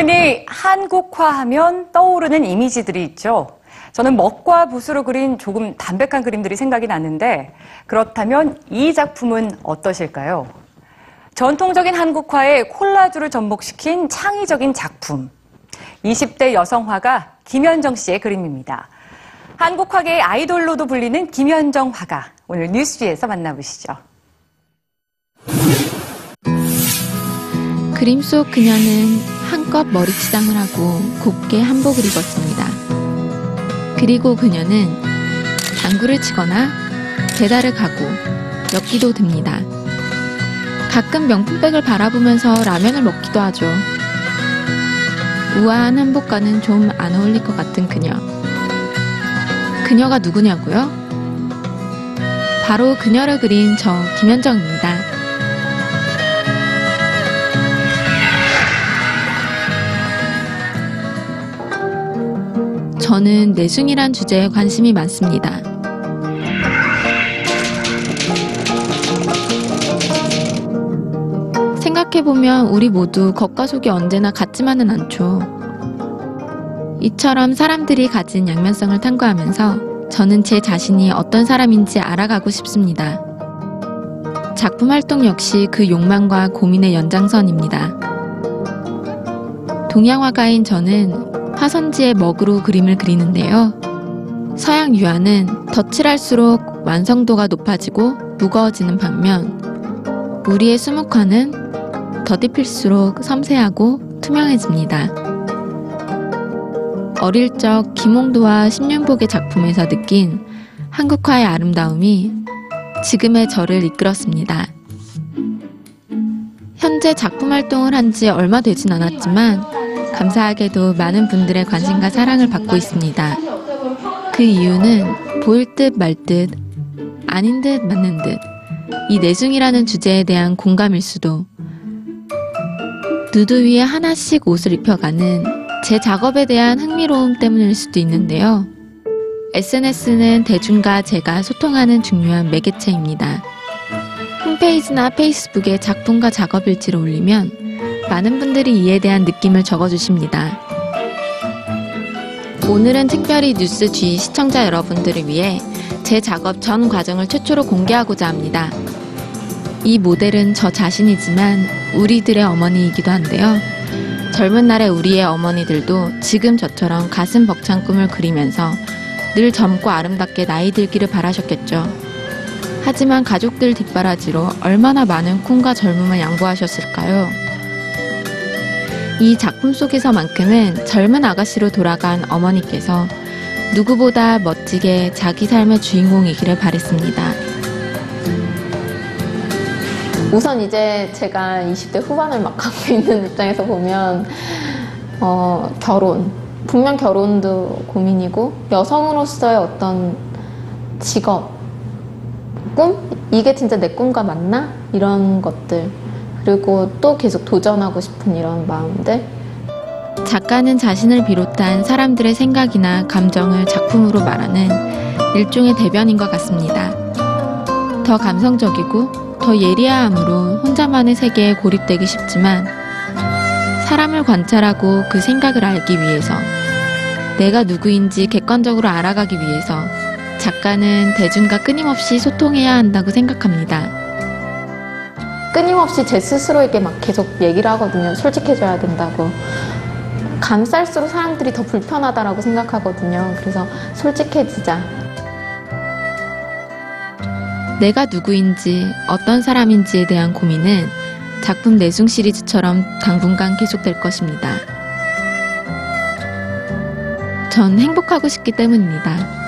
흔히 한국화하면 떠오르는 이미지들이 있죠. 저는 먹과 붓으로 그린 조금 담백한 그림들이 생각이 나는데 그렇다면 이 작품은 어떠실까요? 전통적인 한국화에 콜라주를 접목시킨 창의적인 작품. 20대 여성화가 김현정 씨의 그림입니다. 한국화계의 아이돌로도 불리는 김현정 화가 오늘 뉴스지에서 만나보시죠. 그림 속 그녀는 한껏 머리치장을 하고 곱게 한복을 입었습니다. 그리고 그녀는 당구를 치거나 배달을 가고 엮기도 듭니다. 가끔 명품백을 바라보면서 라면을 먹기도 하죠. 우아한 한복과는 좀 안 어울릴 것 같은 그녀. 그녀가 누구냐고요? 바로 그녀를 그린 저 김현정입니다. 저는 내숭이란 주제에 관심이 많습니다. 생각해보면 우리 모두 겉과 속이 언제나 같지만은 않죠. 이처럼 사람들이 가진 양면성을 탐구하면서 저는 제 자신이 어떤 사람인지 알아가고 싶습니다. 작품 활동 역시 그 욕망과 고민의 연장선입니다. 동양화가인 저는 화선지의 먹으로 그림을 그리는데요. 서양 유화는 덧칠할수록 완성도가 높아지고 무거워지는 반면 우리의 수묵화는 더딥힐수록 섬세하고 투명해집니다. 어릴 적 김홍도와 심윤복의 작품에서 느낀 한국화의 아름다움이 지금의 저를 이끌었습니다. 현재 작품 활동을 한 지 얼마 되진 않았지만 감사하게도 많은 분들의 관심과 사랑을 받고 있습니다. 그 이유는 보일 듯 말 듯, 아닌 듯 맞는 듯, 이 내숭이라는 주제에 대한 공감일 수도, 누드 위에 하나씩 옷을 입혀가는 제 작업에 대한 흥미로움 때문일 수도 있는데요. SNS는 대중과 제가 소통하는 중요한 매개체입니다. 홈페이지나 페이스북에 작품과 작업 일지를 올리면 많은 분들이 이에 대한 느낌을 적어주십니다. 오늘은 특별히 뉴스 G 시청자 여러분들을 위해 제 작업 전 과정을 최초로 공개하고자 합니다. 이 모델은 저 자신이지만 우리들의 어머니이기도 한데요. 젊은 날의 우리의 어머니들도 지금 저처럼 가슴 벅찬 꿈을 그리면서 늘 젊고 아름답게 나이 들기를 바라셨겠죠. 하지만 가족들 뒷바라지로 얼마나 많은 꿈과 젊음을 양보하셨을까요? 이 작품 속에서만큼은 젊은 아가씨로 돌아간 어머니께서 누구보다 멋지게 자기 삶의 주인공이기를 바랬습니다. 우선 이제 제가 20대 후반을 막 갖고 있는 입장에서 보면 어, 결혼 분명 결혼도 고민이고 여성으로서의 어떤 직업 꿈? 이게 진짜 내 꿈과 맞나? 이런 것들 그리고 또 계속 도전하고 싶은 이런 마음들 작가는 자신을 비롯한 사람들의 생각이나 감정을 작품으로 말하는 일종의 대변인 것 같습니다. 더 감성적이고 더 예리함으로 혼자만의 세계에 고립되기 쉽지만 사람을 관찰하고 그 생각을 알기 위해서 내가 누구인지 객관적으로 알아가기 위해서 작가는 대중과 끊임없이 소통해야 한다고 생각합니다. 끊임없이 제 스스로에게 막 계속 얘기를 하거든요 솔직해져야 된다고 감쌀수록 사람들이 더 불편하다라고 생각하거든요 그래서 솔직해지자 내가 누구인지 어떤 사람인지에 대한 고민은 작품 내숭 시리즈처럼 당분간 계속될 것입니다. 전 행복하고 싶기 때문입니다.